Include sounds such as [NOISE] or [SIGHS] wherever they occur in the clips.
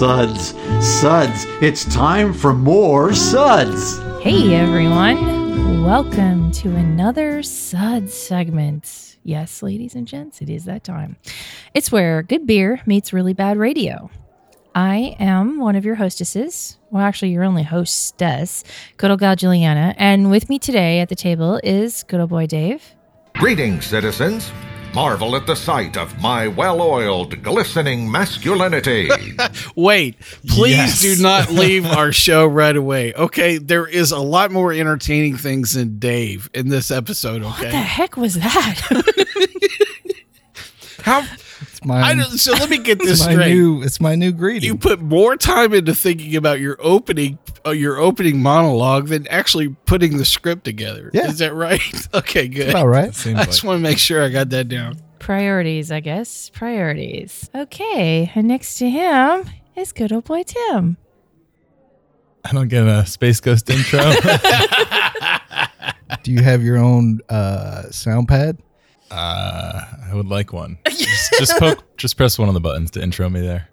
Suds, suds. It's time for more suds. Hey everyone, welcome to another Suds segment. Yes, ladies and gents, it is that time. It's where good beer meets really bad radio. I am one of your hostesses. Well, actually, your only hostess, good old gal Julieanna. And with me today at the table is good old boy Dave. Greetings, citizens. Marvel at the sight of my well oiled, glistening masculinity. [LAUGHS] Wait, please Yes. do not leave [LAUGHS] our show right away. Okay, there is a lot more entertaining things than Dave in this episode. Okay? What the heck was that? [LAUGHS] how? It's my, I don't, so let me get this my straight. new it's my new greeting. you put more time into thinking about your opening, your opening monologue than actually putting the script together. Yeah. is that right? [LAUGHS] Okay, good. All right. I just want to make sure I got that down. Priorities, I guess. Priorities. Okay, and next to him is good old boy Tim. I don't get a Space Ghost intro. [LAUGHS] Do you have your own uh, sound pad? uh, I would like one. Just, just poke, just press one of the buttons to intro me there.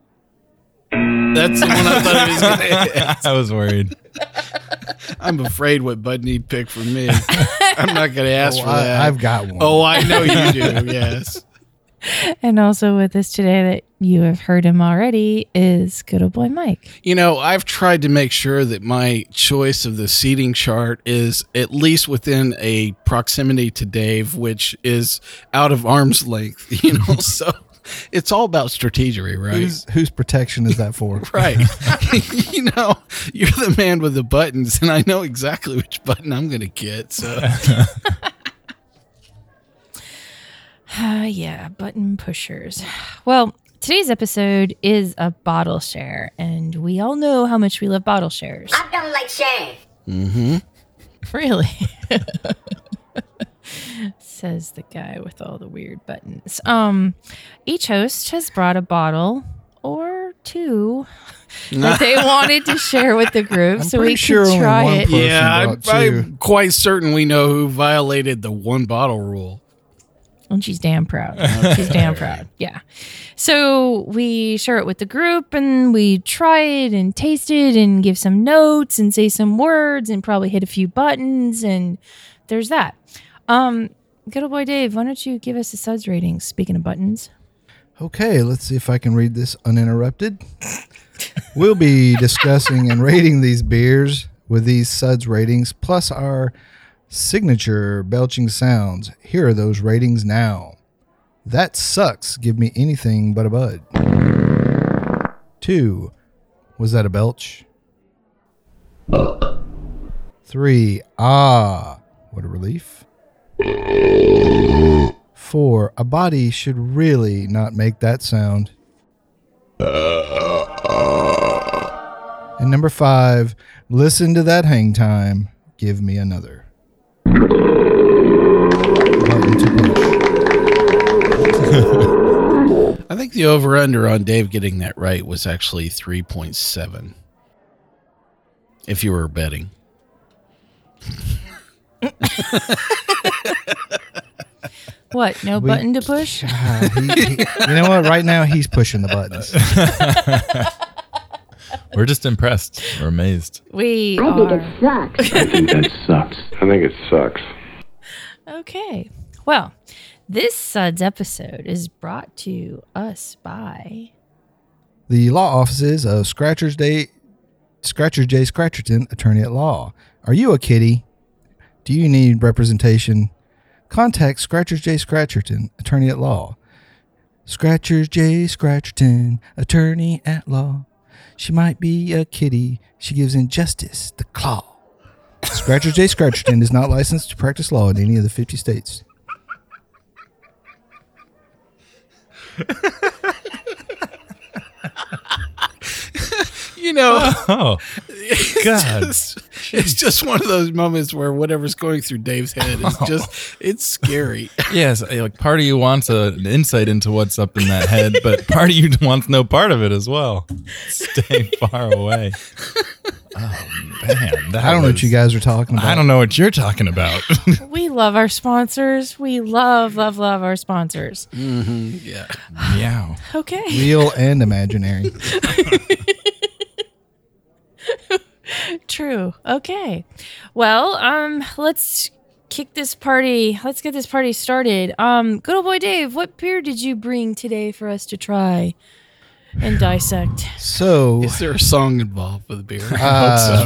That's the one I thought he was going [LAUGHS] to. I was worried. I'm afraid what button he'd pick for me. I'm not going [LAUGHS] to ask Oh, for I, that. I've got one. Oh, I know you do. [LAUGHS] Yes. And also with us today that you have heard him already is good old boy Mike. You know, I've tried to make sure that my choice of the seating chart is at least within a proximity to Dave, which is out of arm's length, you know, so it's all about strategery, right? Whose, whose protection is that for? [LAUGHS] Right. [LAUGHS] you know, you're the man with the buttons, and I know exactly which button I'm going to get. So, Ah, [LAUGHS] [SIGHS] yeah, button pushers. Well, today's episode is a bottle share, and we all know how much we love bottle shares. I don't like sharing. Really? [LAUGHS] Says the guy with all the weird buttons. Um, each host has brought a bottle or two [LAUGHS] that they wanted to share with the group, I'm so we sure could try it. yeah, I'm. I'm quite certain we know who violated the one bottle rule. And she's damn proud. She's damn [LAUGHS] proud. Yeah. So we share it with the group and we try it and taste it and give some notes and say some words and probably hit a few buttons and there's that. Um, good old boy Dave, why don't you give us the suds ratings? Speaking of buttons. Okay, let's see if I can read this uninterrupted. [LAUGHS] we'll be discussing and rating these beers with these suds ratings plus our signature belching sounds. Here are those ratings now. That sucks. Give me anything but a bud. Two. Was that a belch? Three. Ah. What a relief. Four. A body should really not make that sound. And number five. Listen to that hang time. Give me another. Button to push. [LAUGHS] I think the over under on Dave getting that right was actually 3.7. If you were betting. [LAUGHS] What? No We- button to push? Ah, [LAUGHS] he- he- you know what? Right now, he's pushing the buttons. [LAUGHS] We're just impressed. We're amazed. We I think are. it sucks. I think that sucks. I think it sucks. Okay. Well, this suds episode is brought to us by The law offices of Scratchers Day, Scratcher J. Scratcherton, attorney at law. Are you a kitty? Do you need representation? Contact Scratchers J. Scratcherton, attorney at law. Scratchers J. Scratcherton, attorney at law. She might be a kitty. She gives injustice the claw. Scratchers J. Scratcherton is not licensed to practice law in any of the 50 states. You know, [LAUGHS] Oh, God. it's, it's just one of those moments where whatever's going through Dave's head is [LAUGHS] just it's scary. [LAUGHS] yes. Like part of you wants a, an insight into what's up in that head, but part of you wants no part of it as well. Stay far away. Oh man, that I don't know what you guys are talking about. I don't know what you're talking about. We love our sponsors. We love, love, love our sponsors. Mm-hmm, yeah. Meow. Okay. Real and imaginary. [LAUGHS] True. Okay. Well, um, let's kick this party. Let's get this party started. Um, good old boy Dave, what beer did you bring today for us to try and dissect? So, Is there a song involved with the beer? [LAUGHS] Uh, That's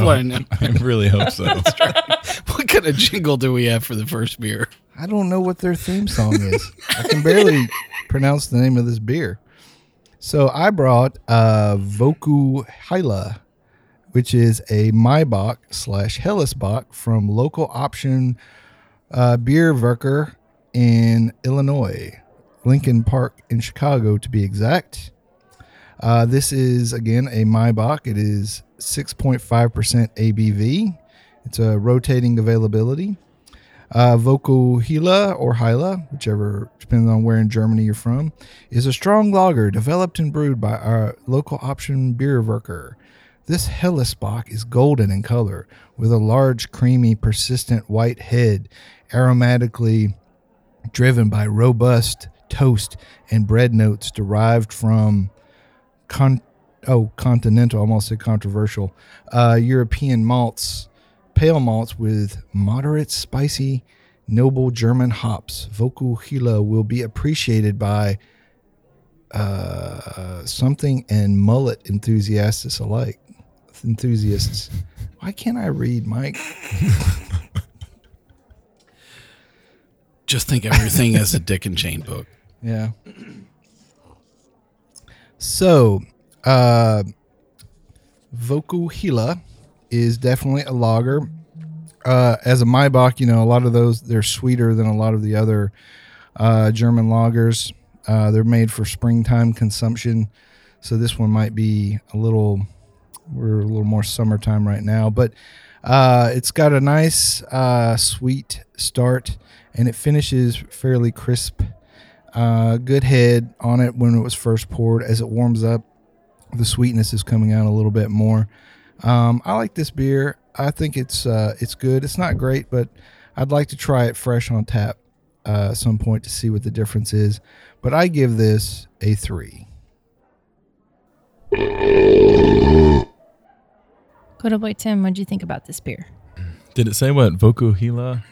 [LAUGHS] I. I really hope so. What kind of jingle do we have for the first beer? I don't know what their theme song is. I can barely pronounce the name of this beer. So I brought uh, Voku Hyla, which is a Maibock slash Hellesbock from local option uh, Bierwerker in Illinois, Lincoln Park in Chicago to be exact. Uh, this is again a Maibock. It is 6.5% ABV. It's a rotating availability. Uh, Vocal Hila or Hyla, whichever, depending on where in Germany you're from, is a strong lager developed and brewed by our local option Bierwerker. This Hellesbock is golden in color with a large, creamy, persistent white head, aromatically driven by robust toast and bread notes derived from con- oh continental, almost said controversial, uh, European malts, pale malts with moderate spicy, noble German hops. Voku Hila will be appreciated by uh, something and mullet enthusiasts alike. Enthusiasts. Why can't I read, Mike? Just think everything as a Dick and Jane book. Yeah. So, uh, Voku Hila is definitely a lager. Uh, as a Maibock, you know, a lot of those, they're sweeter than a lot of the other uh, German lagers. Uh, they're made for springtime consumption. So this one might be a little, we're a little more summertime right now. But uh, it's got a nice uh, sweet start and it finishes fairly crisp uh, good head on it when it was first poured. As it warms up, the sweetness is coming out a little bit more. Um, I like this beer. I think it's uh, it's good. It's not great, but I'd like to try it fresh on tap uh, at some point to see what the difference is. But I give this a three. Good boy Tim, what do you think about this beer? Did it say what Voku Hila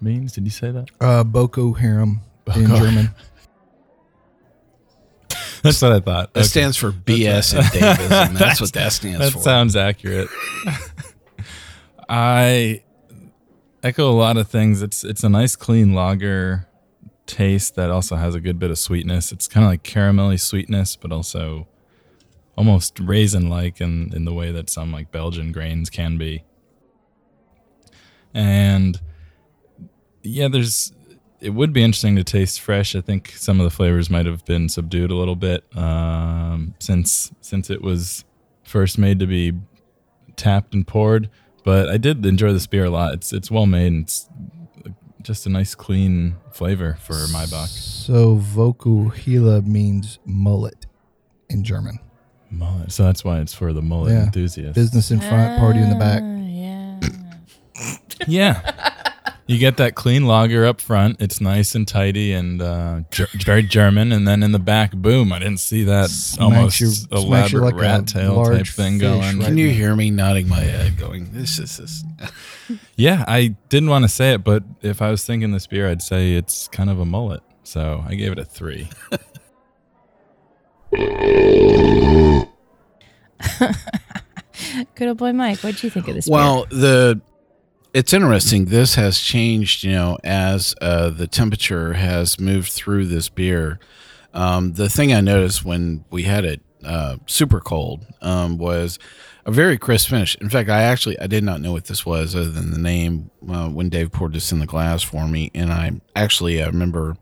means? Did you say that? Uh, Boko Haram in Boko. German. [LAUGHS] That's what I thought. That Okay. stands for BS and Davism. That's [LAUGHS] what that stands That for. sounds accurate. [LAUGHS] I echo a lot of things. It's it's a nice clean lager taste that also has a good bit of sweetness. It's kind of like caramelly sweetness, but also almost raisin like in, in the way that some like Belgian grains can be. And yeah, there's it would be interesting to taste fresh. I think some of the flavors might have been subdued a little bit um, since since it was first made to be tapped and poured. But I did enjoy this beer a lot. It's it's well made. And it's just a nice clean flavor for Maibock. So Voku Hila means mullet in German. Mullet. So that's why it's for the mullet Yeah. enthusiast. Business in front, party in the back. Ah, yeah. Yeah. You get that clean lager up front. It's nice and tidy and uh, ger- very German. And then in the back, boom! I didn't see that Smacks almost you- smacks you elaborate like rat tail type thing going. right? Can you hear me nodding my head, going, "This is this"? [LAUGHS] Yeah, I didn't want to say it, but if I was thinking this beer, I'd say it's kind of a mullet. So I gave it a three. [LAUGHS] Good old boy Mike, what do you think of this beer? Well, the it's interesting. This has changed, you know, as uh, the temperature has moved through this beer. Um, the thing I noticed when we had it uh, super cold um, was a very crisp finish. In fact, I actually I did not know what this was other than the name uh, when Dave poured this in the glass for me, and I actually I remember,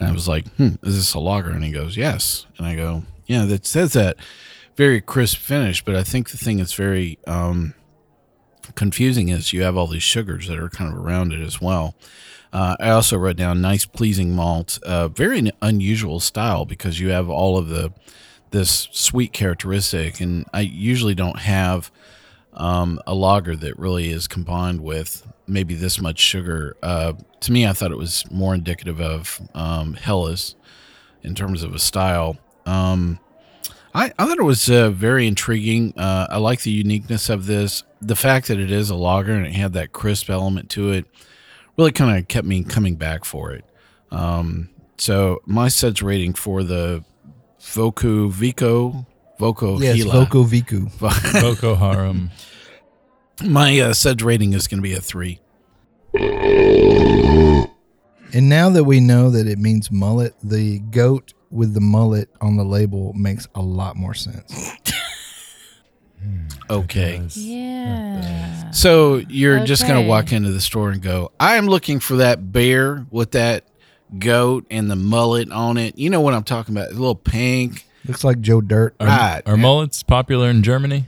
and I was like, "Hmm, is this a lager?" And he goes, "Yes," and I go, "Yeah, that says that." Very crisp finish, but I think the thing that's very um, confusing is you have all these sugars that are kind of around it as well. Uh, I also wrote down nice, pleasing malt, uh, very unusual style because you have all of the this sweet characteristic, and I usually don't have um, a lager that really is combined with maybe this much sugar. Uh, to me, I thought it was more indicative of um, Helles in terms of a style. Um, I, I thought it was uh, very intriguing. Uh, I like the uniqueness of this. The fact that it is a lager and it had that crisp element to it really kind of kept me coming back for it. Um, so my suds rating for the Voku Vico Voco Yes, Hila. Voco Viku. [LAUGHS] Boko Haram. My uh, suds rating is going to be a three. And now that we know that it means mullet, the goat with the mullet on the label makes a lot more sense. Okay. Yeah. So you're just going to walk into the store and go, I am looking for that bear with that goat and the mullet on it. You know what I'm talking about? A little pink. Looks like Joe Dirt. Are, Right. are mullets popular in Germany?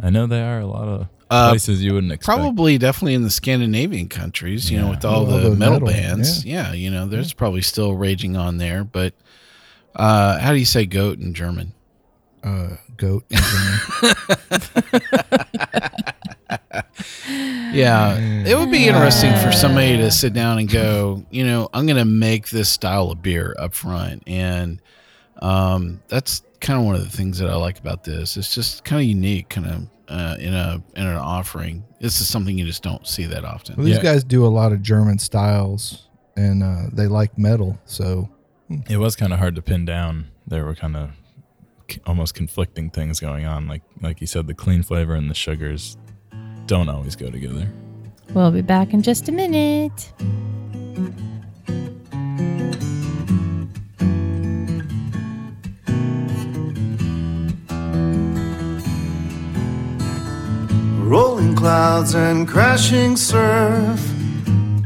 I know they are. A lot of Uh, places you wouldn't expect. Probably, definitely in the Scandinavian countries, you know, with all All the metal, metal, bands. Yeah. you know, there's probably still raging on there. But uh, how do you say goat in German? Uh, goat. in German. [LAUGHS] [LAUGHS] Yeah, it would be interesting for somebody to sit down and go, you know, I'm going to make this style of beer up front. And um, that's kind of one of the things that I like about this. It's just kind of unique, kind of uh, in a in an offering. This is something you just don't see that often. well, these Yeah. guys do a lot of German styles, and uh, they like metal. So Mm. It was kind of hard to pin down. There were kind of almost conflicting things going on. Like like you said, the clean flavor and the sugars don't always go together. We'll be back in just a minute. Rolling clouds and crashing surf.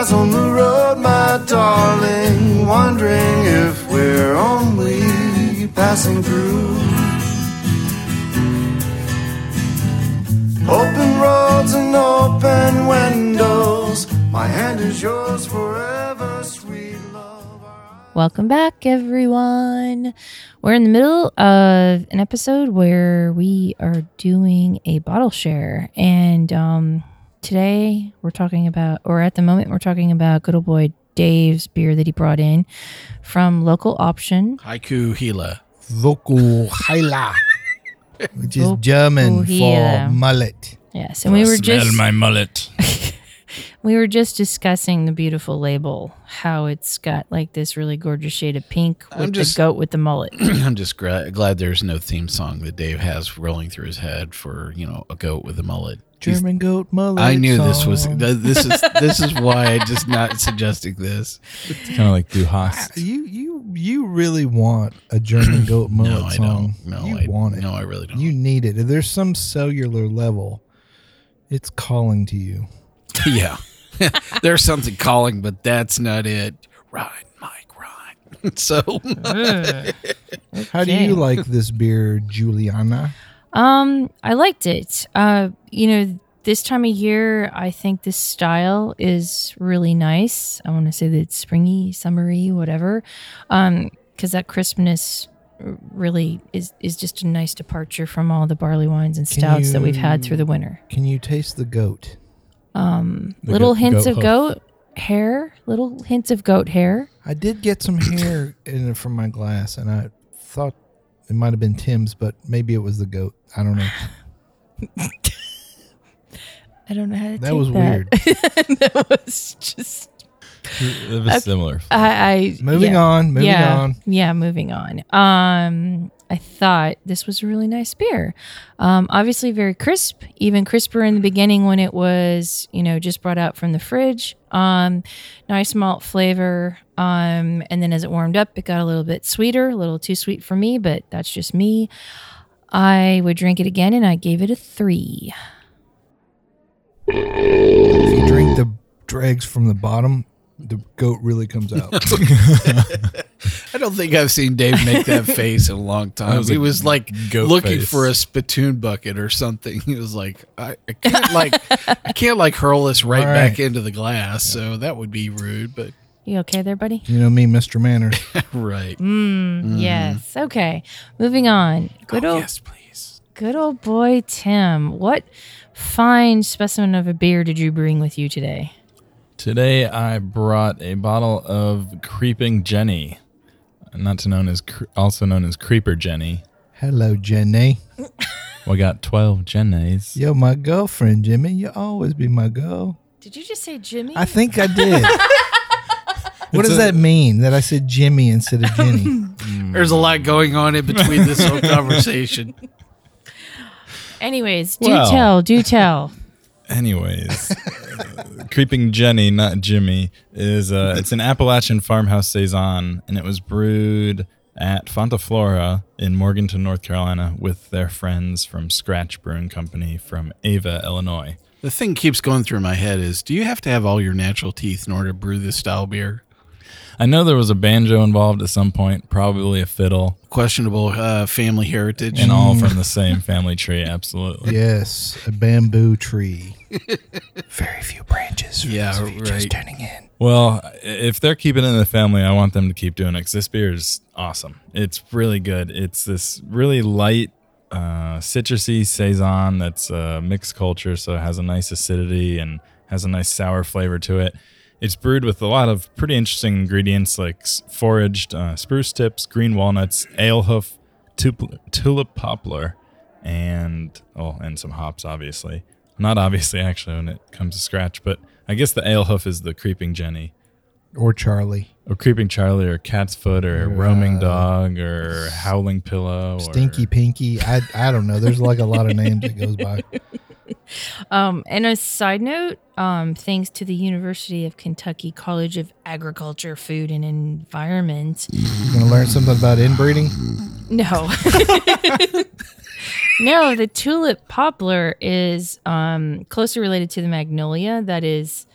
eyes on the road, my darling. Wondering if we're only passing through. Open roads and open windows. My hand is yours forever, sweet love. Welcome back, everyone. We're in the middle of an episode where we are doing a bottle share. And um, today we're talking about, or at the moment, we're talking about good old boy Dave's beer that he brought in from local option. Haiku Hila. Vocal Heila, which is Vocal German for mullet. Yes. And we were just. my mullet. [LAUGHS] We were just discussing the beautiful label, how it's got like this really gorgeous shade of pink with I'm just- the goat with the mullet. [CLEARS THROAT] I'm just gra- glad there's no theme song that Dave has rolling through his head for, you know, a goat with a mullet. He's- German goat mullet. I knew this was song. this is [LAUGHS] this is why I just not suggesting this. It's kind of like Du Hast. Ah, you you you really want a German goat [CLEARS THROAT] mullet No, I song? don't. No, you I want it. No, I really don't. You need it. If there's some cellular level, it's calling to you. [LAUGHS] yeah. [LAUGHS] There's something calling, but that's not it. Ride, Mike, ride. so How do you like this beer, Julieanna? Um, I liked it. Uh, you know, this time of year, I think this style is really nice. I want to say that it's springy, summery, whatever. Um, because that crispness really is is just a nice departure from all the barley wines and stouts that we've had through the winter. Can you taste the goat? Um, The little goat- hints goat of hoof. goat hair, little hints of goat hair. I did get some hair in it from my glass, and I thought it might have been Tim's, but maybe it was the goat. I don't know. [LAUGHS] I don't know how to That take was that. weird. [LAUGHS] that was just It was similar. I, I Moving yeah. on, moving yeah, on. Yeah, moving on. Um, I thought this was a really nice beer. Um, obviously very crisp, even crisper in the beginning when it was, you know, just brought out from the fridge. Um, nice malt flavor. Um, and then as it warmed up, it got a little bit sweeter, a little too sweet for me, but that's just me. I would drink it again, and I gave it a three. If you drink the dregs from the bottom, the goat really comes out. [LAUGHS] I don't think I've seen Dave make that [LAUGHS] face in a long time. was he was like looking face. for a spittoon bucket or something. He was like, I, I can't like I can't like hurl this right, All back into the glass, so that would be rude, but You okay there, buddy? you know me, Mr. Manners. [LAUGHS] right. Mm, Yes. Okay. Moving on. Good Oh, old yes, please. Good old boy Tim. What fine specimen of a beer did you bring with you today? Today I brought a bottle of Creeping Jenny, not to known as also known as Creeper Jenny. Hello, Jenny. [LAUGHS] We got twelve Jennies. You're my girlfriend, Jimmy. You always be my girl. Did you just say Jimmy? I think I did. [LAUGHS] what does that mean that I said Jimmy instead of Jenny? [LAUGHS] There's a lot going on in between this whole [LAUGHS] conversation. Anyways, do Well. tell, do tell. [LAUGHS] Anyways, uh, Creeping Jenny, not Jimmy, is uh, it's an Appalachian farmhouse saison, and it was brewed at Fonta Flora in Morganton, North Carolina, with their friends from Scratch Brewing Company from Ava, Illinois. The thing keeps going through my head is do you have to have all your natural teeth in order to brew this style beer? I know there was a banjo involved at some point, probably a fiddle, Questionable uh, family heritage. and all from the [LAUGHS] same family tree. Absolutely. yes, a bamboo tree. [LAUGHS] Very few branches. Yeah, those of just right. tuning in. Well, if they're keeping it in the family, I want them to keep doing it because this beer is awesome. It's really good. It's this really light, uh, citrusy saison that's uh, mixed culture, so it has a nice acidity and has a nice sour flavor to it. It's brewed with a lot of pretty interesting ingredients like foraged uh, spruce tips, green walnuts, ale hoof, tup- tulip poplar, and oh, and some hops, obviously. Not obviously, actually, when it comes to scratch, but I guess the ale hoof is the creeping Jenny, Or Charlie. or creeping Charlie, or cat's foot, or roaming dog, or howling pillow, or Stinky Pinky. I I don't know. There's like a lot of names that goes by. [LAUGHS] Um, and a side note, um, thanks to the University of Kentucky College of Agriculture, Food and Environment. You gonna learn something about inbreeding? No. [LAUGHS] no, the tulip poplar is um, closely related to the magnolia. That is,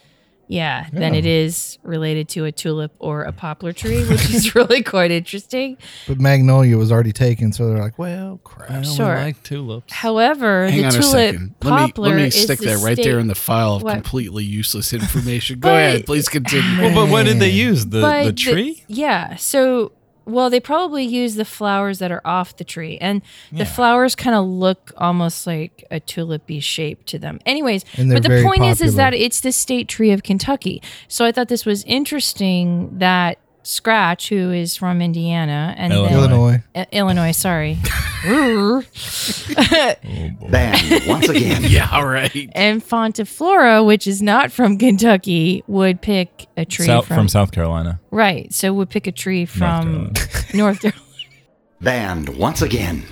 yeah, than it is related to a tulip or a poplar tree, which is [LAUGHS] really quite interesting. But Magnolia was already taken, so they're like, well, crap. I only Sure. like tulips. However, Hang the on a tulip second. Let me, poplar let me is stick that right there state- in the file of What? completely useless [LAUGHS] information. Go But- ahead. Please continue. Well, but what did they use? The the tree? yeah. So, well, they probably use the flowers that are off the tree, and the flowers kind of look almost like a tulipy shape to them. Anyways, but the point is, is that it's the state tree of Kentucky. So I thought this was interesting that Scratch, who is from Indiana, and then- Illinois. I- Illinois, sorry, [LAUGHS] [LAUGHS] oh, Banned once again. [LAUGHS] yeah, all right. and Fonta Flora, which is not from Kentucky, would pick a tree South, from, from South Carolina. right. So would pick a tree from North Carolina. Banned once again.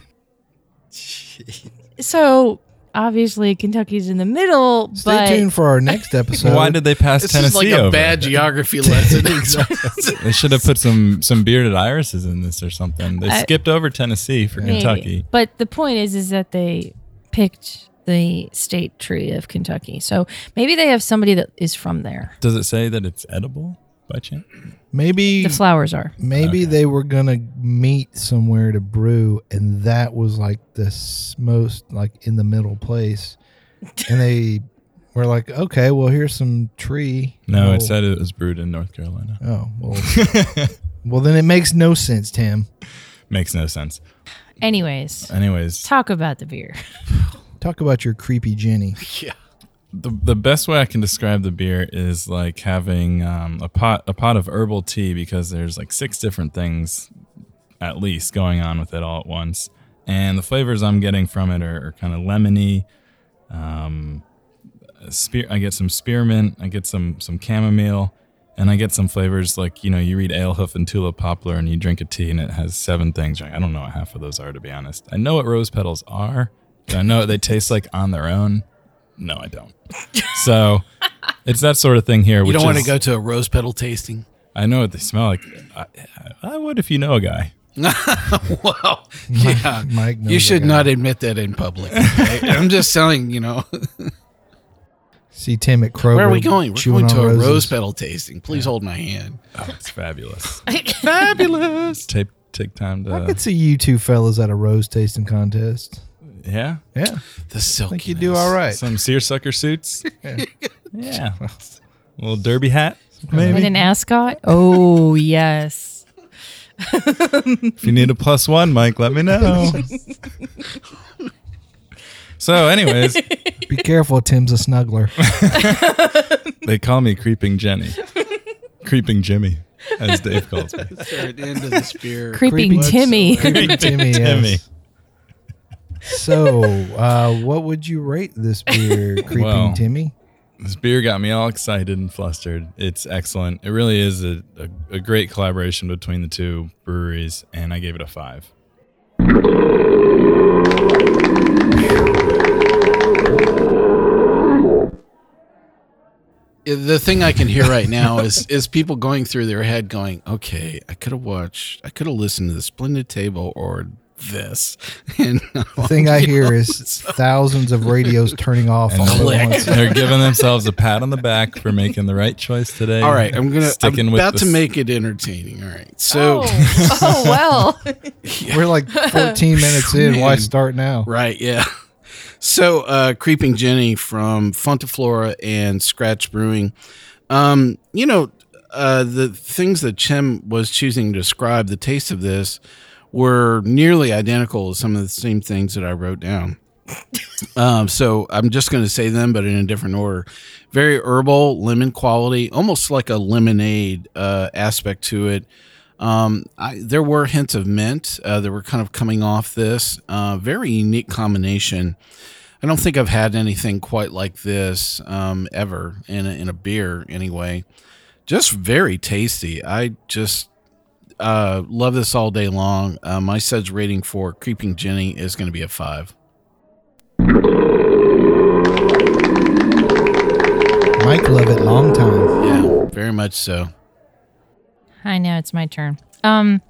So obviously Kentucky's in the middle, Stay but tuned for our next [LAUGHS] episode. Why did they pass This Tennessee is like a over? bad geography lesson. [LAUGHS] They should have put some some bearded irises in this or something. They I- skipped over Tennessee for maybe. Kentucky. But the point is, is that they picked the state tree of Kentucky. So maybe they have somebody that is from there. Does it say that it's edible by chance? maybe The flowers are. maybe they were gonna meet somewhere to brew, and that was like the most like in the middle place, and they [LAUGHS] were like, okay, well here's some tree. No, Well, it said it was brewed in North Carolina. Oh well. [LAUGHS] well, then it makes no sense, Tim. Makes no sense. Anyways, Anyways, talk about the beer. Talk about your creepy Jenny. [LAUGHS] the the best way I can describe the beer is like having um, a pot a pot of herbal tea because there's like six different things at least going on with it all at once, and the flavors I'm getting from it are, are kind of lemony, Um, spear. I get some spearmint. I get some some chamomile, and I get some flavors like you know you read alehoof and tulip poplar, and you drink a tea and it has seven things. I don't know what half of those are to be honest. I know what rose petals are. I know they taste like on their own? No, I don't. [LAUGHS] So it's that sort of thing here. You don't want to go to a rose petal tasting. I know what they smell like. I, I would if you know a guy. [LAUGHS] well, yeah. Mike knows you should not admit that in public. okay? [LAUGHS] I'm just telling you know. See Tim at Kroger. Where are we going? We're going to a roses. rose petal tasting. Please hold my hand. Oh, it's fabulous. Fabulous. take take time to. I could see you two fellas at a rose tasting contest. Yeah, Yeah, The silk. I silk. think you do all right. some seersucker suits. [LAUGHS] Yeah. Yeah, [LAUGHS] little derby hat. And Maybe an ascot. Oh [LAUGHS] yes. if you need a plus one, Mike, let me know. so, anyways, Be careful, Tim's a snuggler. they call me Creeping Jenny, Creeping Jimmy, as Dave calls me. They're the end of the spear. Creeping Creepy- Timmy. Creepy Timmy. yes. Timmy. So, uh, what would you rate this beer, [LAUGHS] Creeping Well, Timmy? This beer got me all excited and flustered. It's excellent. It really is a, a, a great collaboration between the two breweries, and I gave it a five. the thing I can hear right now is [LAUGHS] is people going through their head going, okay, I could have watched, I could have listened to the Splendid Table or this. [LAUGHS] And The thing I hear is [LAUGHS] thousands of radios turning off And all at they're giving themselves a pat on the back for making the right choice today. all right, I'm gonna Sticking I'm with about to make it entertaining. All right, so oh, oh [LAUGHS] well. We're like 14 minutes in. Why start now? Right, yeah. So, uh, Creeping Jenny from Fonta Flora and Scratch Brewing. Um, you know, uh, the things that Tim was choosing to describe the taste of this were nearly identical to some of the same things that I wrote down. [LAUGHS] um, so I'm just going to say them, but in a different order. Very herbal, lemon quality, almost like a lemonade uh, aspect to it. Um, I, there were hints of mint uh, that were kind of coming off this. Uh, very unique combination. I don't think I've had anything quite like this um, ever in a, in a beer, anyway. Just very tasty. I just uh, love this all day long. Uh, my suds rating for Creeping Jenny is going to be a five. Mike love it long time. Yeah, very much so. I know it's my turn. Um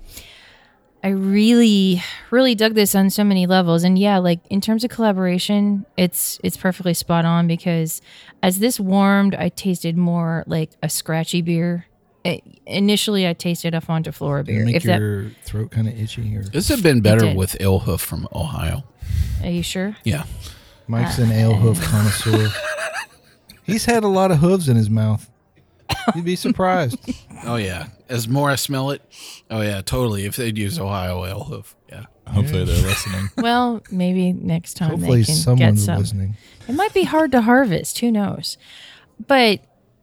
I really really dug this on so many levels and yeah, like in terms of collaboration, it's it's perfectly spot on because as this warmed, I tasted more like a scratchy beer. I- initially I tasted a Fonta Flora beer. Make If that your throat kind of itchy. Or This has been better did. with alehoof from Ohio. are you sure? Yeah. Mike's an ale hoof uh, connoisseur. [LAUGHS] He's had a lot of hooves in his mouth. You'd be surprised. [LAUGHS] Oh, yeah. As more I smell it, oh, yeah, totally. If they'd use Ohio alehoof. Yeah. Hopefully they're listening. [LAUGHS] Well, maybe next time Hopefully, they can get someone's some. listening. It might be hard to harvest. Who knows? But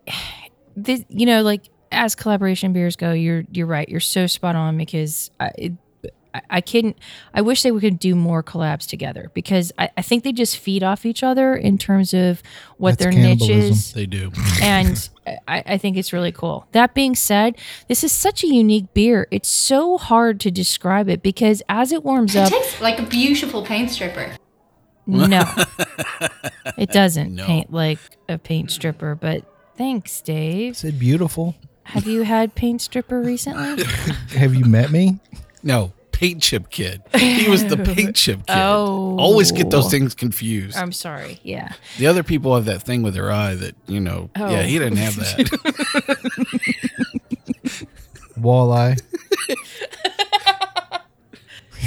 [SIGHS] this, you know, like as collaboration beers go, you're you're right. You're so spot on because I. It, I- I couldn't. I wish they could do more collabs together because I, I think they just feed off each other in terms of what That's their niche is They do. and [LAUGHS] I, I think it's really cool. That being said, this is such a unique beer. It's so hard to describe it because as it warms up. It up, tastes like a beautiful paint stripper. no, [LAUGHS] it doesn't No. paint like a paint stripper. But thanks, Dave. said beautiful. Have you had paint stripper recently? [LAUGHS] Have you met me? No, Paint Chip Kid. He was the Paint [LAUGHS] Chip Kid. Oh. Always get those oh. things confused. I'm sorry. Yeah. the other people have that thing with their eye that, you know, Oh. yeah, he oh. didn't have that. Walleye.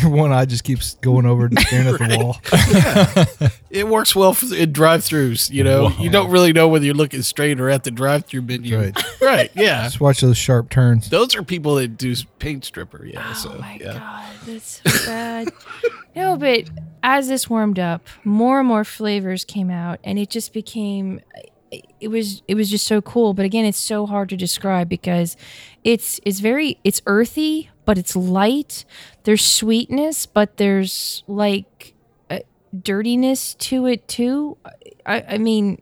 Your [LAUGHS] one eye just keeps going over and staring at the [LAUGHS] wall. it works well for in drive-throughs, you know. You don't really know whether you're looking straight or at the drive-through menu. Right. [LAUGHS] Right, yeah. Just watch those sharp turns. Those are people that do paint stripper, yeah. Oh so oh my yeah. god, that's so bad. no, but as this warmed up, more and more flavors came out, and it just became. It was it was just so cool, but again, it's so hard to describe because it's it's very it's earthy, but it's light. There's sweetness, but there's like uh, dirtiness to it too. I, I mean,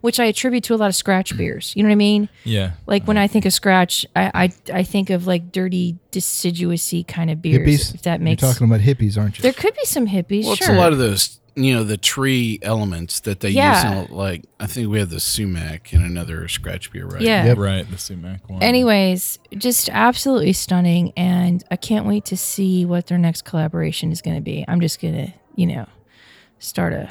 which I attribute to a lot of scratch beers. You know what I mean? Yeah. Like when I think of scratch, I I, I think of like dirty, deciduousy kind of beers. hippies. If that makes You're talking about hippies, aren't you? there could be some hippies. Well, sure. it's a lot of those, you know, the tree elements that they Yeah. use. In, like, I think we have the sumac and another scratch beer, right? Yeah. Yep. Right. The sumac one. Anyways, just absolutely stunning, and I can't wait to see what their next collaboration is going to be. I'm just gonna, you know, start a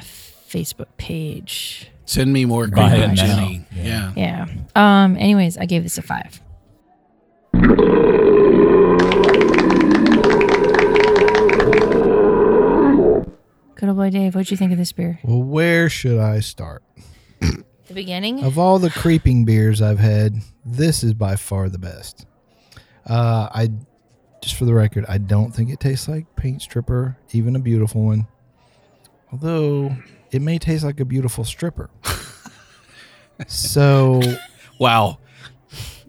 Facebook page. Send me more Buy green it now. Jenny. Yeah. Yeah. Um. Anyways, I gave this a five. Good old boy Dave, what'd you think of this beer? Well, where should I start? The beginning. Of all the creeping beers I've had, this is by far the best. Uh, I just for the record, I don't think it tastes like paint stripper, even a beautiful one. Although it may taste like a beautiful stripper. [LAUGHS] so, Wow.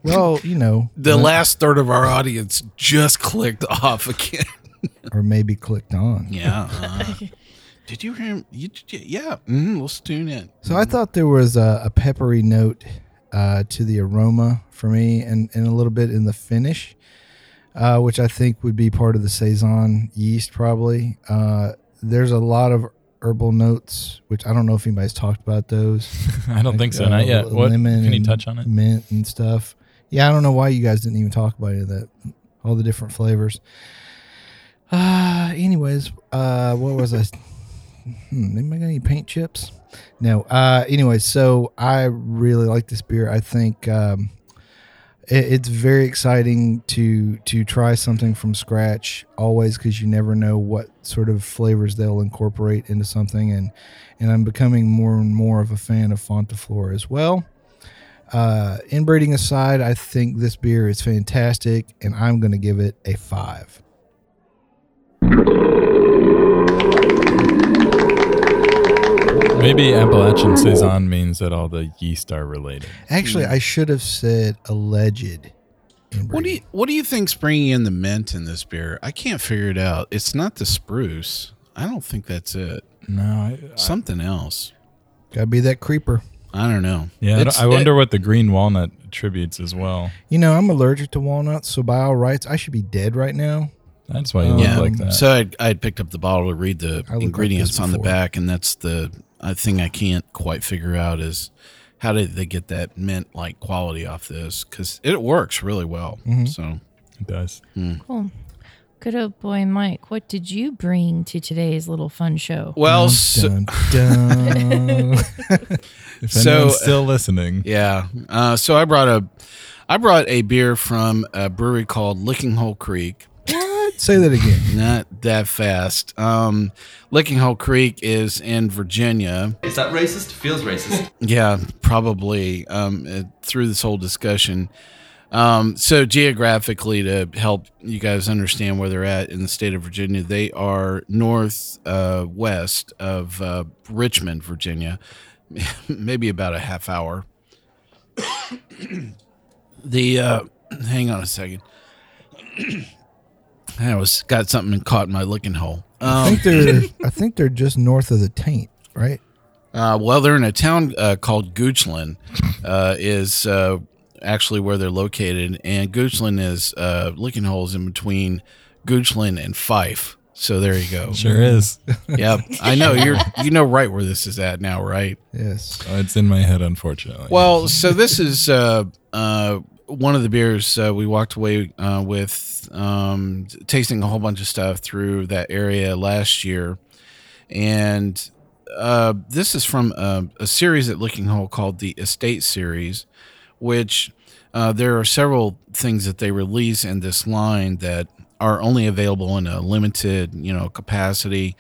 well, you know, The when- last third of our audience just clicked off again. or maybe clicked on. Yeah. [LAUGHS] uh, did you hear? You, yeah. Mm, let's tune in. So I thought there was a, a peppery note uh, to the aroma for me, and, and a little bit in the finish, uh, which I think would be part of the saison yeast. Probably uh, there's a lot of herbal notes, which I don't know if anybody's talked about those. [LAUGHS] I don't think so. uh, Not yet. What? lemon Can you touch on it? Mint and stuff. Yeah, I don't know why you guys didn't even talk about any of that. All the different flavors. Uh, anyways, uh, what was I? Hmm, anybody got any paint chips? No. Uh, anyways, so I really like this beer. I think um, it, it's very exciting to to try something from scratch. Always, because you never know what sort of flavors they'll incorporate into something, and and I'm becoming more and more of a fan of Fonta Flora as well. Uh, inbreeding aside, I think this beer is fantastic, and I'm going to give it a five. Maybe Appalachian saison means that all the yeast are related. Actually, I should have said alleged. What do you What do you think's bringing in the mint in this beer? I can't figure it out. It's not the spruce. I don't think that's it. No, I, Something else. Gotta be that creeper. I don't know. yeah. I, It's- don't- I wonder what the green walnut attributes as well. You know, I'm allergic to walnuts, so by all rights, I should be dead right now. That's why you Um, look yeah. like that. So I I had picked up the bottle to read the I looked like ingredients on the back, and that's the I thing I can't quite figure out is how did they get that mint like quality off this? Because it works really well. Mm-hmm. So it does. Cool. Good old boy Mike, what did you bring to today's little fun show? well, Dun, so, dun, dun. [LAUGHS] If So, uh, still listening, Yeah. Uh, so I brought a, I brought a beer from a brewery called Lickinghole Creek. Say that again. Not that fast. Um, Lickinghole Creek is in Virginia. Is that racist? Feels racist. [LAUGHS] Yeah, probably. Um, uh, through this whole discussion. Um, so geographically, to help you guys understand where they're at in the state of Virginia, they are north uh, west of uh, Richmond, Virginia, [LAUGHS] maybe about a half hour. [COUGHS] the uh, [COUGHS] hang on a second. [COUGHS] I was got something caught in my looking hole. I Um, think they're [LAUGHS] I think they're just north of the taint, right? uh, well, they're in a town uh, called Goochland, uh, is uh, actually where they're located, and Goochland is uh, licking holes in between Goochland and Fife. So there you go. sure is. Yep, I know you're [LAUGHS] you know right where this is at now, right? Yes. Oh, it's in my head, unfortunately. Well, so this is uh, uh, one of the beers uh, we walked away uh, with, um, tasting a whole bunch of stuff through that area last year, and uh, this is from a, a series at Lickinghole called the Estate Series, which uh, there are several things that they release in this line that are only available in a limited, you know, capacity.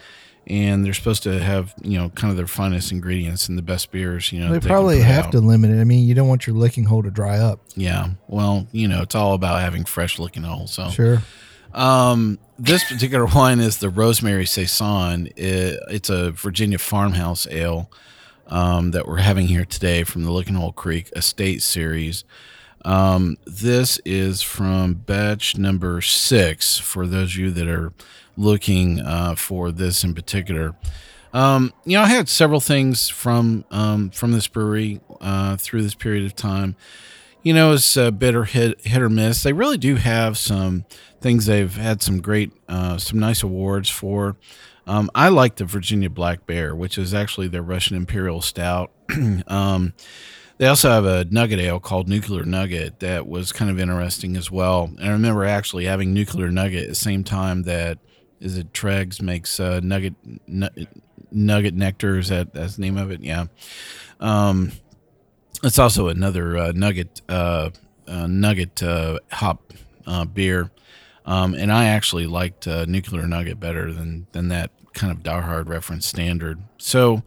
And they're supposed to have, you know, kind of their finest ingredients and the best beers, you know. They can probably have out. to limit it. I mean, you don't want your licking hole to dry up. Yeah. Well, you know, it's all about having fresh looking holes. So, Sure. um, this particular [LAUGHS] wine is the Rosemary Saison. It, it's a Virginia farmhouse ale um, that we're having here today from the Lickinghole Creek Estate Series. Um, this is from batch number six for those of you that are looking uh, for this in particular. Um, you know, I had several things from um, from this brewery uh, through this period of time. You know, it's a bitter hit hit or miss. They really do have some things they've had some great, uh, some nice awards for. Um, I like the Virginia Black Bear, which is actually their Russian Imperial Stout. [CLEARS THROAT] um, they also have a nugget ale called Nuclear Nugget that was kind of interesting as well. And I remember actually having Nuclear Nugget at the same time that is it Tröegs makes uh, Nugget nu- Nugget Nectar. Is that that's the name of it? Yeah. Um, it's also another uh, Nugget uh, uh, Nugget uh, hop uh, beer. Um, and I actually liked Nuclear Nugget better than than that kind of Die Hard reference standard. So,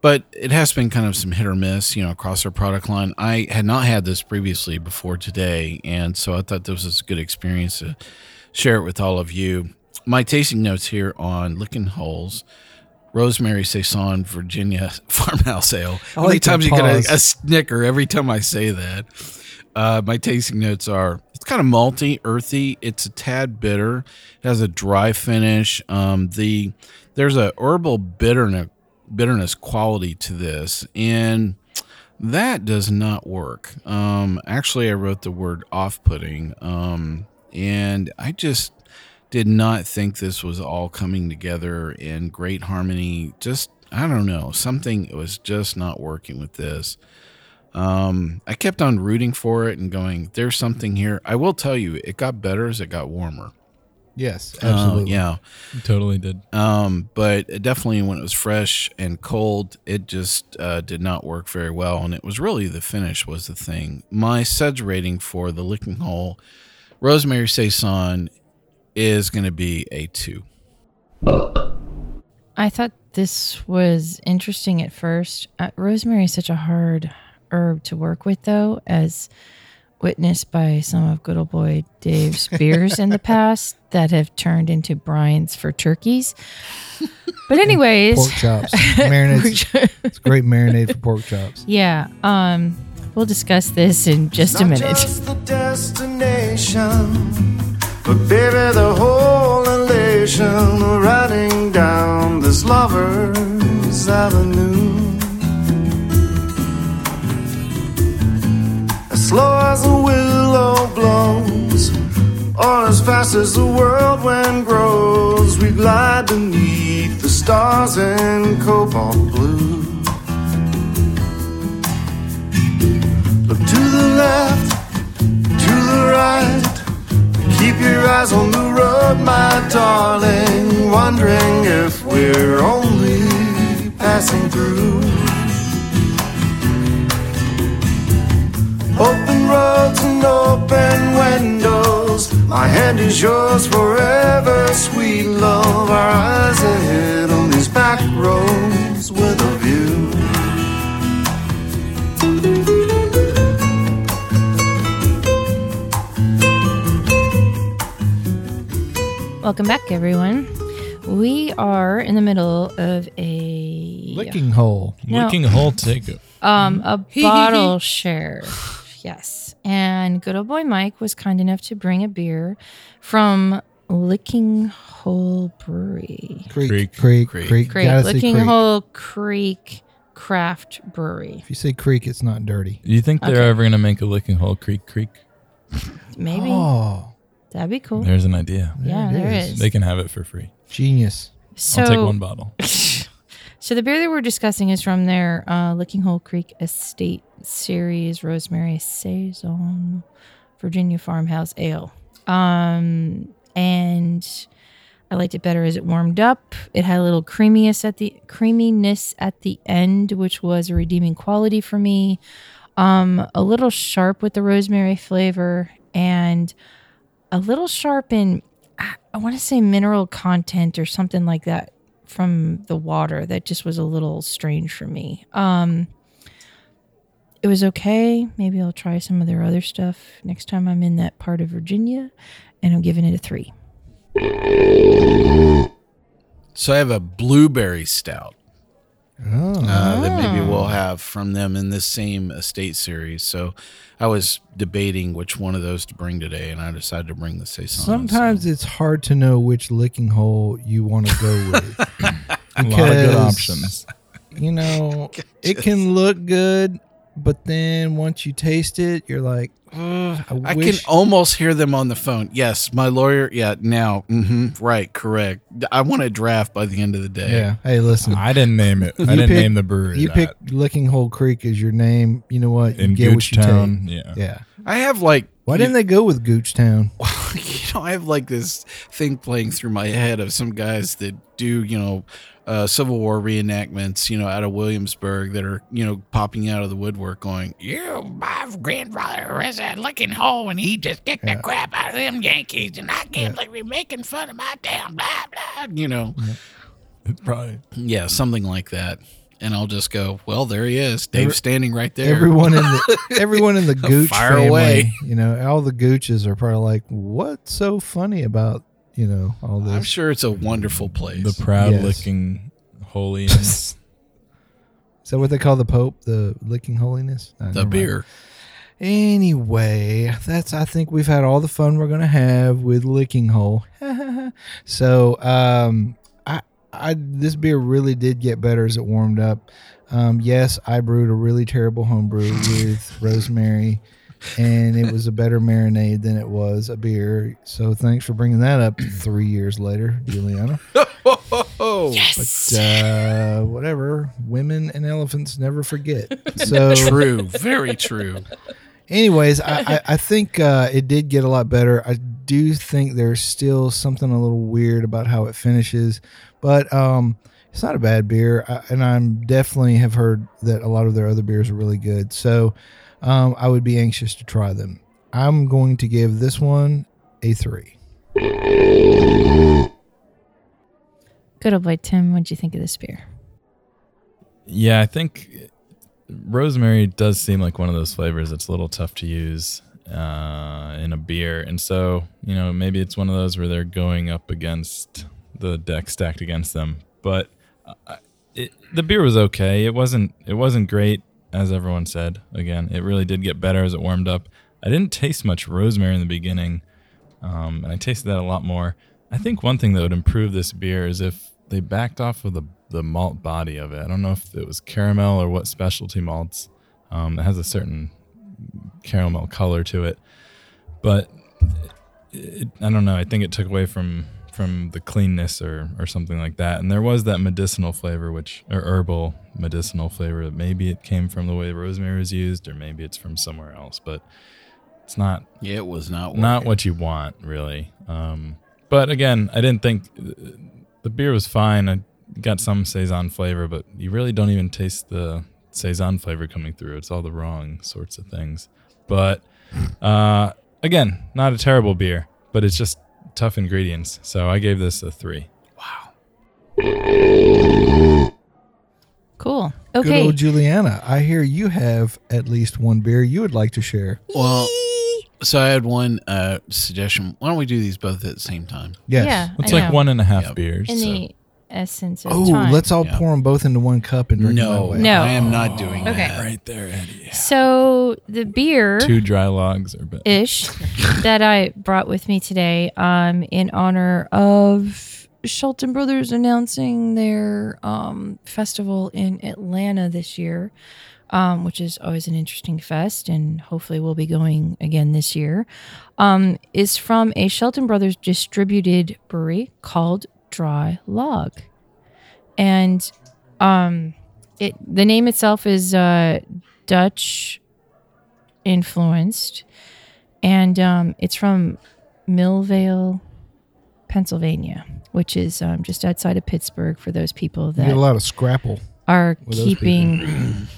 but it has been kind of some hit or miss, you know, across our product line. I had not had this previously before today, and so I thought this was a good experience to share it with all of you. My tasting notes here on Licking Holes. Rosemary Saison, Virginia [LAUGHS] Farmhouse Ale. How many like times you get a, a snicker every time I say that? Uh, my tasting notes are it's kind of malty, earthy. It's a tad bitter. It has a dry finish. Um, the there's a herbal bitterness bitterness quality to this, and that does not work. Um, actually, I wrote the word off-putting, um, and I just did not think this was all coming together in great harmony. Just I don't know, something was just not working with this. Um, I kept on rooting for it and going, "There's something here." I will tell you, it got better as it got warmer. Yes, Uh, absolutely. yeah, totally did. Um, but definitely when it was fresh and cold, it just uh, did not work very well, and it was really the finish was the thing. My suds rating for the Lickinghole, Rosemary Saison, is going to be a two. I thought this was interesting at first. Uh, rosemary is such a hard herb to work with, though, as witnessed by some of good old boy Dave's beers in the [LAUGHS] past that have turned into brines for turkeys. But anyways, pork chops, [LAUGHS] marinades. it's a great marinade for pork chops. yeah, um, we'll discuss this in just a Not minute. But baby, the whole elation of riding down this lover's avenue. As slow as a willow blows, or as fast as the whirlwind wind grows, we glide beneath the stars in cobalt blue. Look to the left, to the right. Keep your eyes on the road, my darling. Wondering if we're only passing through. Open roads and open windows. My hand is yours forever, sweet love. Our eyes ahead on these back roads with Welcome back, everyone. We are in the middle of a Licking hole. No. Licking hole take um a [LAUGHS] bottle share. Yes. And good old boy Mike was kind enough to bring a beer from Lickinghole Brewery. Creek, Creek. creek, Creek. creek. Creek. Gotta say Licking creek. Hole Creek Craft Brewery. If you say creek, it's not dirty. Do you think they're Okay. ever going to make a licking hole creek creek? Maybe. Oh, That'd be cool. There's an idea. yeah, it there is. is. They can have it for free. genius. So I'll take one bottle. [LAUGHS] So the beer that we're discussing is from their uh, Lickinghole Creek Estate Series Rosemary Saison Virginia Farmhouse Ale. Um, and I liked it better as it warmed up. It had a little creaminess at the creaminess at the end, which was a redeeming quality for me. Um, a little sharp with the rosemary flavor and a little sharp in I, want to say mineral content or something like that from the water that just was a little strange for me. Um it was okay. Maybe I'll try some of their other stuff next time I'm in that part of Virginia and I'm giving it a 3. So I have a blueberry stout Oh, uh, that maybe we'll have from them in this same estate series. So I was debating which one of those to bring today, and I decided to bring the saison. sometimes it's hard to know which licking hole you want to go with. [LAUGHS] A lot of good options. You know, [LAUGHS] it can look good, but then once you taste it, you're like, "Ugh, I, I can almost hear them on the phone. Yes, my lawyer. Yeah, now. hmm right, correct. I want a draft by the end of the day. yeah. Hey, listen. I didn't name it. I You didn't pick- name the brewery. You that. pick Lickinghole Creek as your name. You know what? You in get what you Goochtown. take. Yeah. Yeah. I have like. Why didn't they go with Goochtown? [LAUGHS] you know, I have like this thing playing through my head of some guys that do, you know, uh, Civil War reenactments, you know, out of Williamsburg that are, you know, popping out of the woodwork going, You, my grandfather was a licking hole and he just kicked the crap out of them Yankees and I can't believe you're making fun of my damn blah blah. you know, It's probably yeah, something like that. And I'll just go, well, there he is. Dave's Every- standing right there. Everyone in the [LAUGHS] everyone in the Gooch Fire family, away. you know, all the Gooches are probably like, "What's so funny about you know all this?" I'm sure it's a wonderful place. the proud Yes. licking holiness. [LAUGHS] Is that what they call the Pope? The licking holiness? No, the never mind. beer. Anyway, that's I think we've had all the fun we're gonna have with licking hole. [LAUGHS] so um I I this beer really did get better as it warmed up. Um yes, I brewed a really terrible homebrew with [LAUGHS] rosemary and it was a better marinade than it was a beer. So thanks for bringing that up 3 years later, Julieanna. [LAUGHS] Oh, But uh whatever, women and elephants never forget. [LAUGHS] So true. Very true. anyways I, I, I think uh, it did get a lot better i do think there's still something a little weird about how it finishes but um, it's not a bad beer. I, and i'm definitely have heard that a lot of their other beers are really good. So um, i would be anxious to try them. I'm going to give this one a three. Good old boy Tim, what'd you think of this beer? yeah, I think rosemary does seem like one of those flavors that's a little tough to use uh, in a beer, and so you know maybe it's one of those where they're going up against the deck stacked against them. But uh, it, the beer was okay. It wasn't. It wasn't great, as everyone said. Again, it really did get better as it warmed up. I didn't taste much rosemary in the beginning, um, and I tasted that a lot more. I think one thing that would improve this beer is if they backed off of the the malt body of it. I don't know if it was caramel or what specialty malts. Um, it has a certain caramel color to it, but it, I don't know. I think it took away from from the cleanness or or something like that. And there was that medicinal flavor, which or herbal medicinal flavor. Maybe it came from the way rosemary was used, or maybe it's from somewhere else. But it's not Yeah, it was not not what you want really. Um, but again, I didn't think the beer was fine. I got some saison flavor, but you really don't even taste the saison flavor coming through. It's all the wrong sorts of things. But uh, again, not a terrible beer, but it's just tough ingredients. So I gave this a three. Wow. Cool. Okay. good Okay. old Julieanna i hear you have at least one beer you would like to share Well, so I had one uh, suggestion. Why don't we do these both at the same time? yes Yeah. It's I like know. one and a half Yep. beers. In so- the essence of oh time. let's all Yeah. pour them both into one cup and drink them No. No. I am not doing Okay. that. right there, Eddie. So the beer Two dry logs are better. ish [LAUGHS] that I brought with me today, um, in honor of Shelton Brothers announcing their um, festival in Atlanta this year, um, which is always an interesting fest, and hopefully we'll be going again this year. Um, is from a Shelton Brothers distributed brewery called Draai Laag, and um, it the name itself is uh, Dutch influenced, and um, it's from Millvale, Pennsylvania, which is um, just outside of Pittsburgh. For those people you that get a lot of scrapple are keeping [CLEARS THROAT]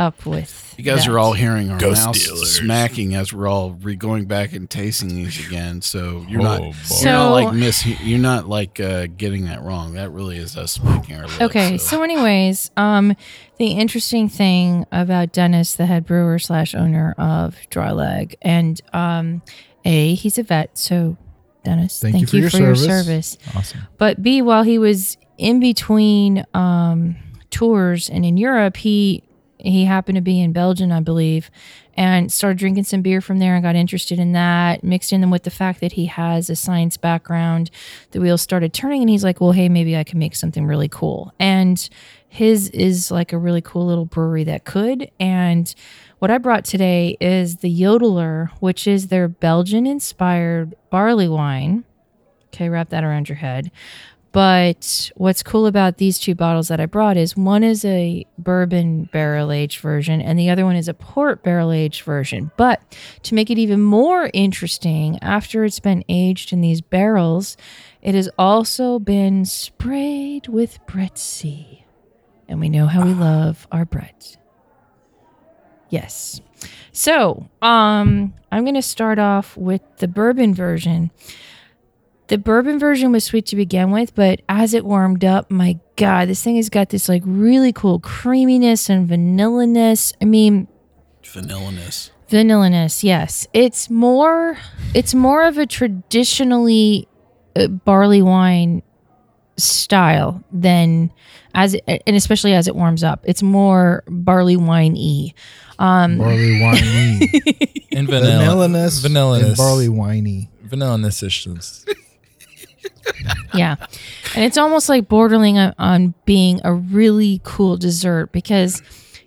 up with, You guys that. are all hearing our Ghost mouths dealers. smacking as we're all re- going back and tasting these again. So you're Oh, not, boy. you're So- not like miss, you're not like uh, getting that wrong. That really is us smacking our lips. Okay, so anyways, um, the interesting thing about Dennis, the head brewer slash owner of Draai Laag, and um, a he's a vet, so Dennis, Thank thank, you for your for your service. service. Awesome. But B, while he was in between um, tours and in Europe, he he happened to be in Belgium, I believe, and started drinking some beer from there and got interested in that. Mixed in them with the fact that he has a science background, the wheels started turning, and he's like, "Well, hey, maybe I can make something really cool." And his is like a really cool little brewery that could. And what I brought today is the Yodeler, which is their Belgian-inspired barley wine. Okay, wrap that around your head. But what's cool about these two bottles that I brought is one is a bourbon barrel aged version and the other one is a port barrel aged version. But to make it even more interesting, after it's been aged in these barrels, it has also been sprayed with Brett C. And we know how we love our Brett. Yes. So, um, I'm going to start off with the bourbon version. The bourbon version was sweet to begin with, but as it warmed up, my God, this thing has got this like really cool creaminess and vanilliness. I mean, Vanilliness. vanilliness, yes. It's more, it's more of a traditionally uh, barley wine style than as it, and especially as it warms up. It's more barley wine y. Um, Barley [LAUGHS] winey. And vanilla. Vanilliness. Vanilliness. And barley winey. Vanilliness issues. Yeah. And it's almost like bordering on, on being a really cool dessert because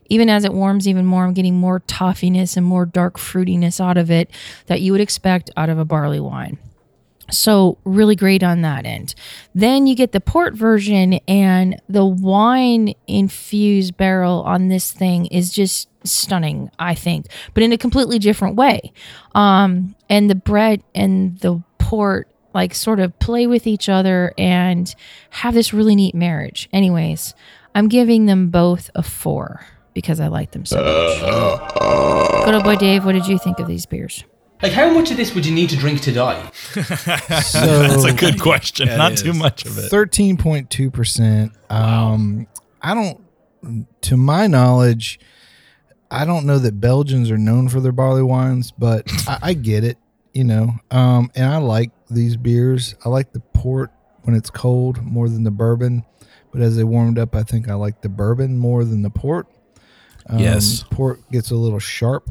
even as it warms even more, I'm getting more toffiness and more dark fruitiness out of it that you would expect out of a barley wine. So, really great on that end. Then you get the port version, and the wine infused barrel on this thing is just stunning, I think, but in a completely different way. Um, and the Brett and the port like sort of play with each other and have this really neat marriage. Anyways, I'm giving them both a four because I like them so much. Good old boy Dave, what did you think of these beers? Like, how much of this would you need to drink to die? [LAUGHS] That's a good question. Yeah, Not too much of it. Thirteen point two percent. Um, I don't, to my knowledge, I don't know that Belgians are known for their barley wines, but I, I get it. You know, um, and I like these beers. I like the port when it's cold more than the bourbon, but as they warmed up, I think I like the bourbon more than the port. Um, Yes. port gets a little sharp,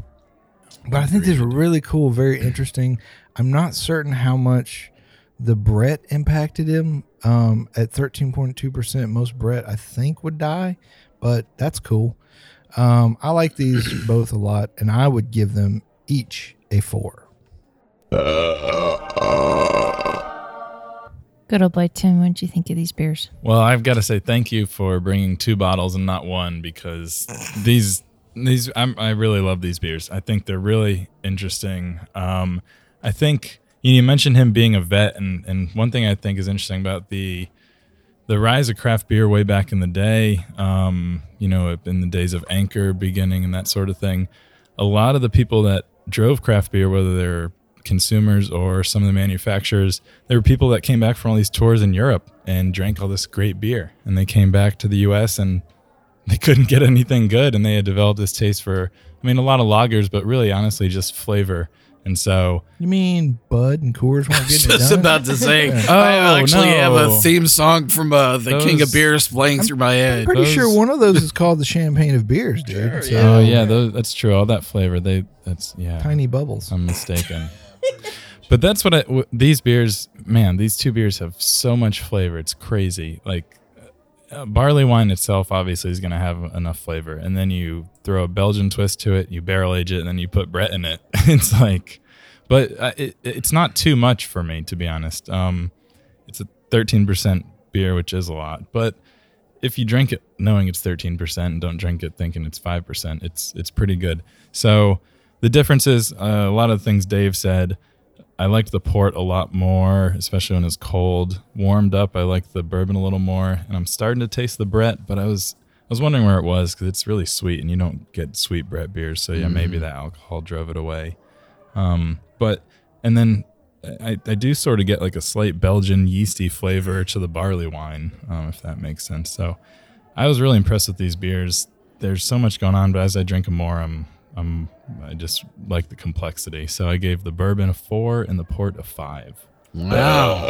but I think these are really cool, very interesting. I'm not certain how much the Brett impacted him. Um, at 13.2%, most Brett I think would die, but that's cool. Um, I like these [CLEARS THROAT] both a lot, and I would give them each a four. Good old boy Tim, what did you think of these beers? Well, I've got to say thank you for bringing two bottles and not one because these these I'm, I really love these beers. I think they're really interesting. Um, I think you mentioned him being a vet, and and one thing I think is interesting about the the rise of craft beer way back in the day, um, you know, in the days of Anchor beginning and that sort of thing. A lot of the people that drove craft beer, whether they're consumers or some of the manufacturers, there were people that came back from all these tours in Europe and drank all this great beer. And they came back to the US and [LAUGHS] they couldn't get anything good. And they had developed this taste for, I mean, a lot of lagers, but really honestly just flavor. And so, You mean Bud and Coors weren't [LAUGHS] getting it Just done? about to say, Yeah. I actually have a theme song from uh, the King of Beers playing through my head. Pretty those- sure one of those is called the Champagne of Beers, dude. So, oh, yeah, those, that's true. All that flavor, they, that's, yeah. Tiny bubbles. I'm mistaken. [LAUGHS] [LAUGHS] but that's what I, w- these beers, man, these two beers have so much flavor. It's crazy. Like uh, barley wine itself, obviously, is going to have enough flavor. And then you throw a Belgian twist to it, you barrel age it, and then you put Brett in it. [LAUGHS] it's like, but uh, it, it's not too much for me, to be honest. Um, it's a 13% beer, which is a lot. But if you drink it knowing it's 13% and don't drink it thinking it's 5%, it's it's pretty good. So the difference is uh, a lot of the things Dave said. I liked the port a lot more, especially when it's cold. Warmed up, I liked the bourbon a little more, and I'm starting to taste the Brett. But I was I was wondering where it was because it's really sweet, and you don't get sweet Brett beers. So yeah, maybe that alcohol drove it away. Um, but and then I, I do sort of get like a slight Belgian yeasty flavor to the barley wine, um, if that makes sense. So I was really impressed with these beers. There's so much going on, but as I drink them more, I'm I'm I just like the complexity. So I gave the bourbon a four and the port a five. Wow.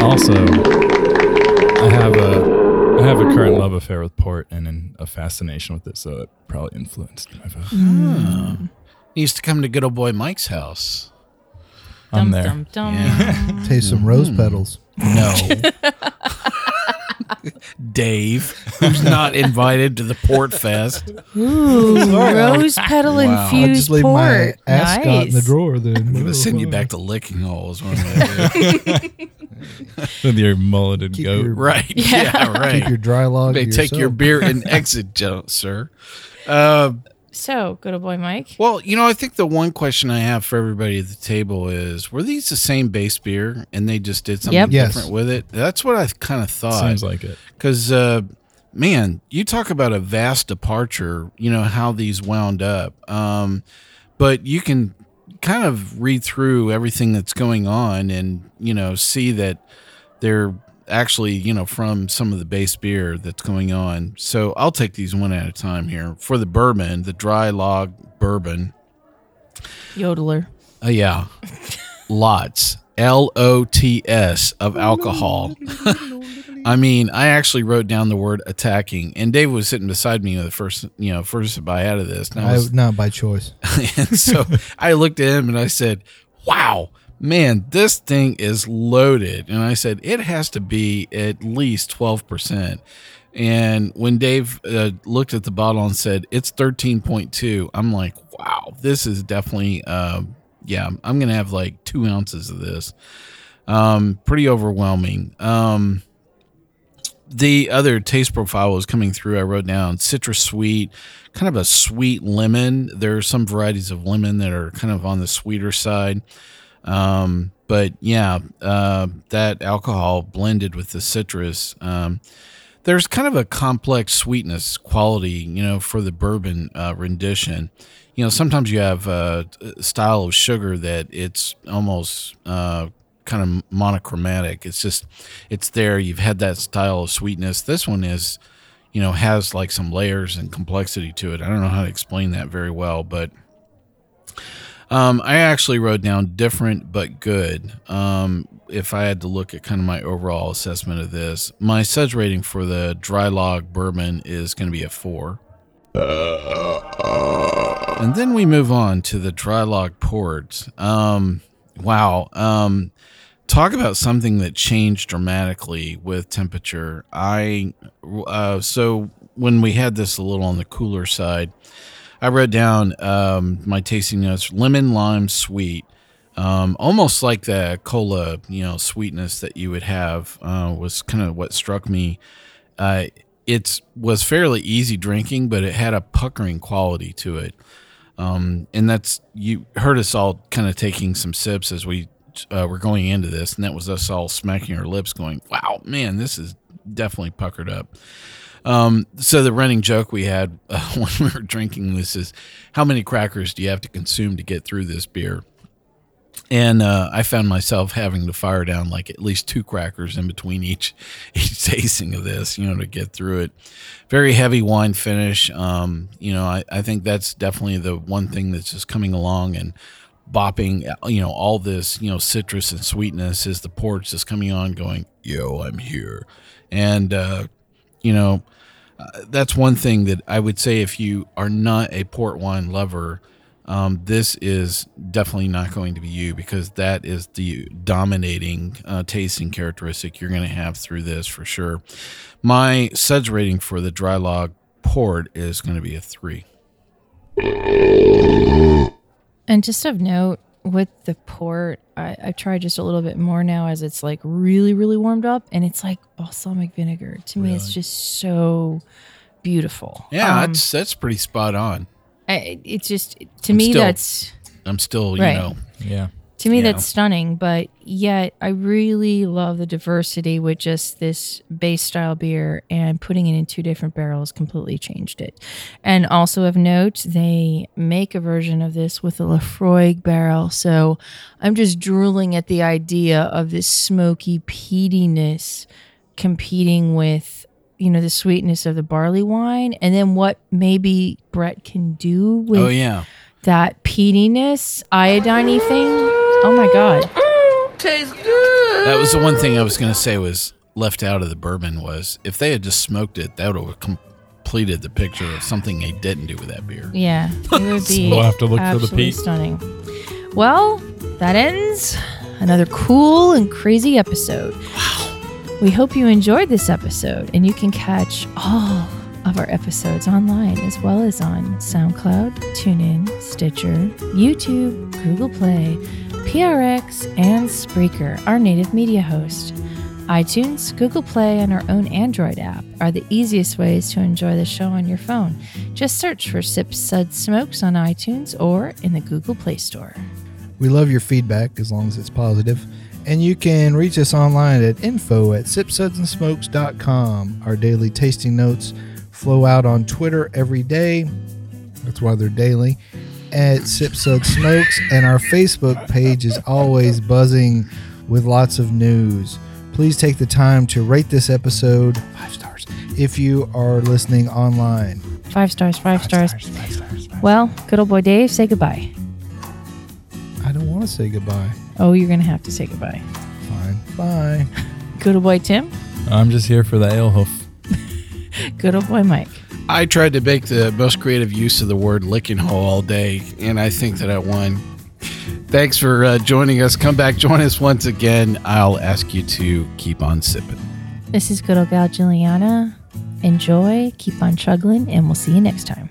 Also, I have a I have a current love affair with port and an, a fascination with it, so it probably influenced my vote. Oh. He used to come to good old boy Mike's house. I'm Dum, there. dum, dum. Yeah. Taste some rose hmm. petals. No. [LAUGHS] [LAUGHS] Dave, who's not invited to the Port Fest. Ooh, rose petal Wow. I'll infused just leave port. my ascot in the drawer then. I'm going to send you back to licking holes. What am I doing? [LAUGHS] With your mulleted Keep goat. your- right. Yeah. Yeah, right. Keep your dry log. May to take your beer and [LAUGHS] exit, Joe, sir. Uh, So, good old boy Mike. well, you know, I think the one question I have for everybody at the table is: Were these the same base beer, and they just did something Yep. Yes. different with it? That's what I kind of thought. Seems like it. Because, uh, man, you talk about a vast departure, you know, how these wound up. Um, but you can kind of read through everything that's going on and, you know, see that they're actually, you know, from some of the base beer that's going on. So I'll take these one at a time here. For the bourbon, the Draai Laag bourbon, Yodeler. uh, yeah, lots. L O T S of alcohol. [LAUGHS] I mean, I actually wrote down the word attacking, and Dave was sitting beside me with the first, you know, first bite out of this. And I I, was, not by choice. [LAUGHS] and so I looked at him and I said, "Wow, man, this thing is loaded." And I said, "It has to be at least twelve percent." And when Dave uh, looked at the bottle and said it's thirteen point two, I'm like, "Wow, this is definitely, uh, yeah, I'm gonna have like two ounces of this." Um, pretty overwhelming. Um, the other taste profile was coming through. I wrote down citrus sweet, kind of a sweet lemon. There are some varieties of lemon that are kind of on the sweeter side. Um, but yeah, uh, that alcohol blended with the citrus. Um, there's kind of a complex sweetness quality, you know, for the bourbon uh, rendition. You know, sometimes you have a style of sugar that it's almost uh, kind of monochromatic. It's just, it's there. You've had that style of sweetness. This one is, you know, has like some layers and complexity to it. I don't know how to explain that very well, but um, I actually wrote down different but good. Um, if I had to look at kind of my overall assessment of this, my suds rating for the Draai Laag bourbon is going to be a four. And then we move on to the Draai Laag port. Um, wow. Um, talk about something that changed dramatically with temperature. I uh, so when we had this a little on the cooler side, I wrote down um, my tasting notes: lemon, lime, sweet. Um, almost like the cola, you know, sweetness that you would have uh, was kind of what struck me. Uh, it was fairly easy drinking, but it had a puckering quality to it. Um, and that's you heard us all kind of taking some sips as we uh, were going into this, and that was us all smacking our lips, going, "Wow, man, this is definitely puckered up." Um, so the running joke we had [LAUGHS] uh, when we were drinking this is, "How many crackers do you have to consume to get through this beer?" And uh, I found myself having to fire down like at least two crackers in between each [LAUGHS] each tasting of this, you know, to get through it. Very heavy wine finish. Um, you know, I, I think that's definitely the one thing that's just coming along and bopping, you know, all this, you know, citrus and sweetness is the porch just coming on going, yo, I'm here. And, uh, you know, uh, that's one thing that I would say if you are not a port wine lover, um, this is definitely not going to be you because that is the dominating uh, tasting characteristic you're going to have through this for sure. My suds rating for the Draai Laag port is going to be a three. And just of note, with the port, I, I tried just a little bit more now as it's like really, really warmed up, and it's like balsamic vinegar. To me, it's just so beautiful. Yeah, Um, that's that's pretty spot on. I, it's just to I'm me still- that's I'm still, you Right. know, Yeah. To me that's stunning. But yet, I really love the diversity with just this base style beer and putting it in two different barrels completely changed it. And also of note, they make a version of this with a Laphroaig barrel. So I'm just drooling at the idea of this smoky peatiness competing with you know the sweetness of the barley wine and then what maybe Brett can do oh, with oh yeah, that peatiness iodine thing oh my god that was the one thing I was going to say was left out of the bourbon was if they had just smoked it, that would have completed the picture of something they didn't do with that beer. Yeah, it would [LAUGHS] be We'll have to look for the absolutely peat. stunning. Well, that ends another cool and crazy episode. Wow. We hope you enjoyed this episode, and you can catch all of our episodes online as well as on SoundCloud, TuneIn, Stitcher, YouTube, Google Play, PRX, and Spreaker, our native media host. iTunes, Google Play, and our own Android app are the easiest ways to enjoy the show on your phone. Just search for Sip Sud Smokes on iTunes or in the Google Play Store. We love your feedback as long as it's positive. And you can reach us online at info at sipsudsandsmokes.com. Our daily tasting notes flow out on Twitter every day. That's why they're daily. At Sip Sud Smokes. And our Facebook page is always buzzing with lots of news. Please take the time to rate this episode five stars if you are listening online. Five stars, five, stars. Well, good old boy Dave, say goodbye. I don't want to say goodbye. Oh, you're going to have to say goodbye. Fine. Bye. [LAUGHS] Good old boy Tim. I'm just here for the alehoof. Good old boy Mike. I tried to make the most creative use of the word licking hole all day, and I think that I won. Thanks for uh, joining us. Come back, join us once again. I'll ask you to keep on sipping. This is good old gal Julieanna. Enjoy, keep on chuggling, and we'll see you next time.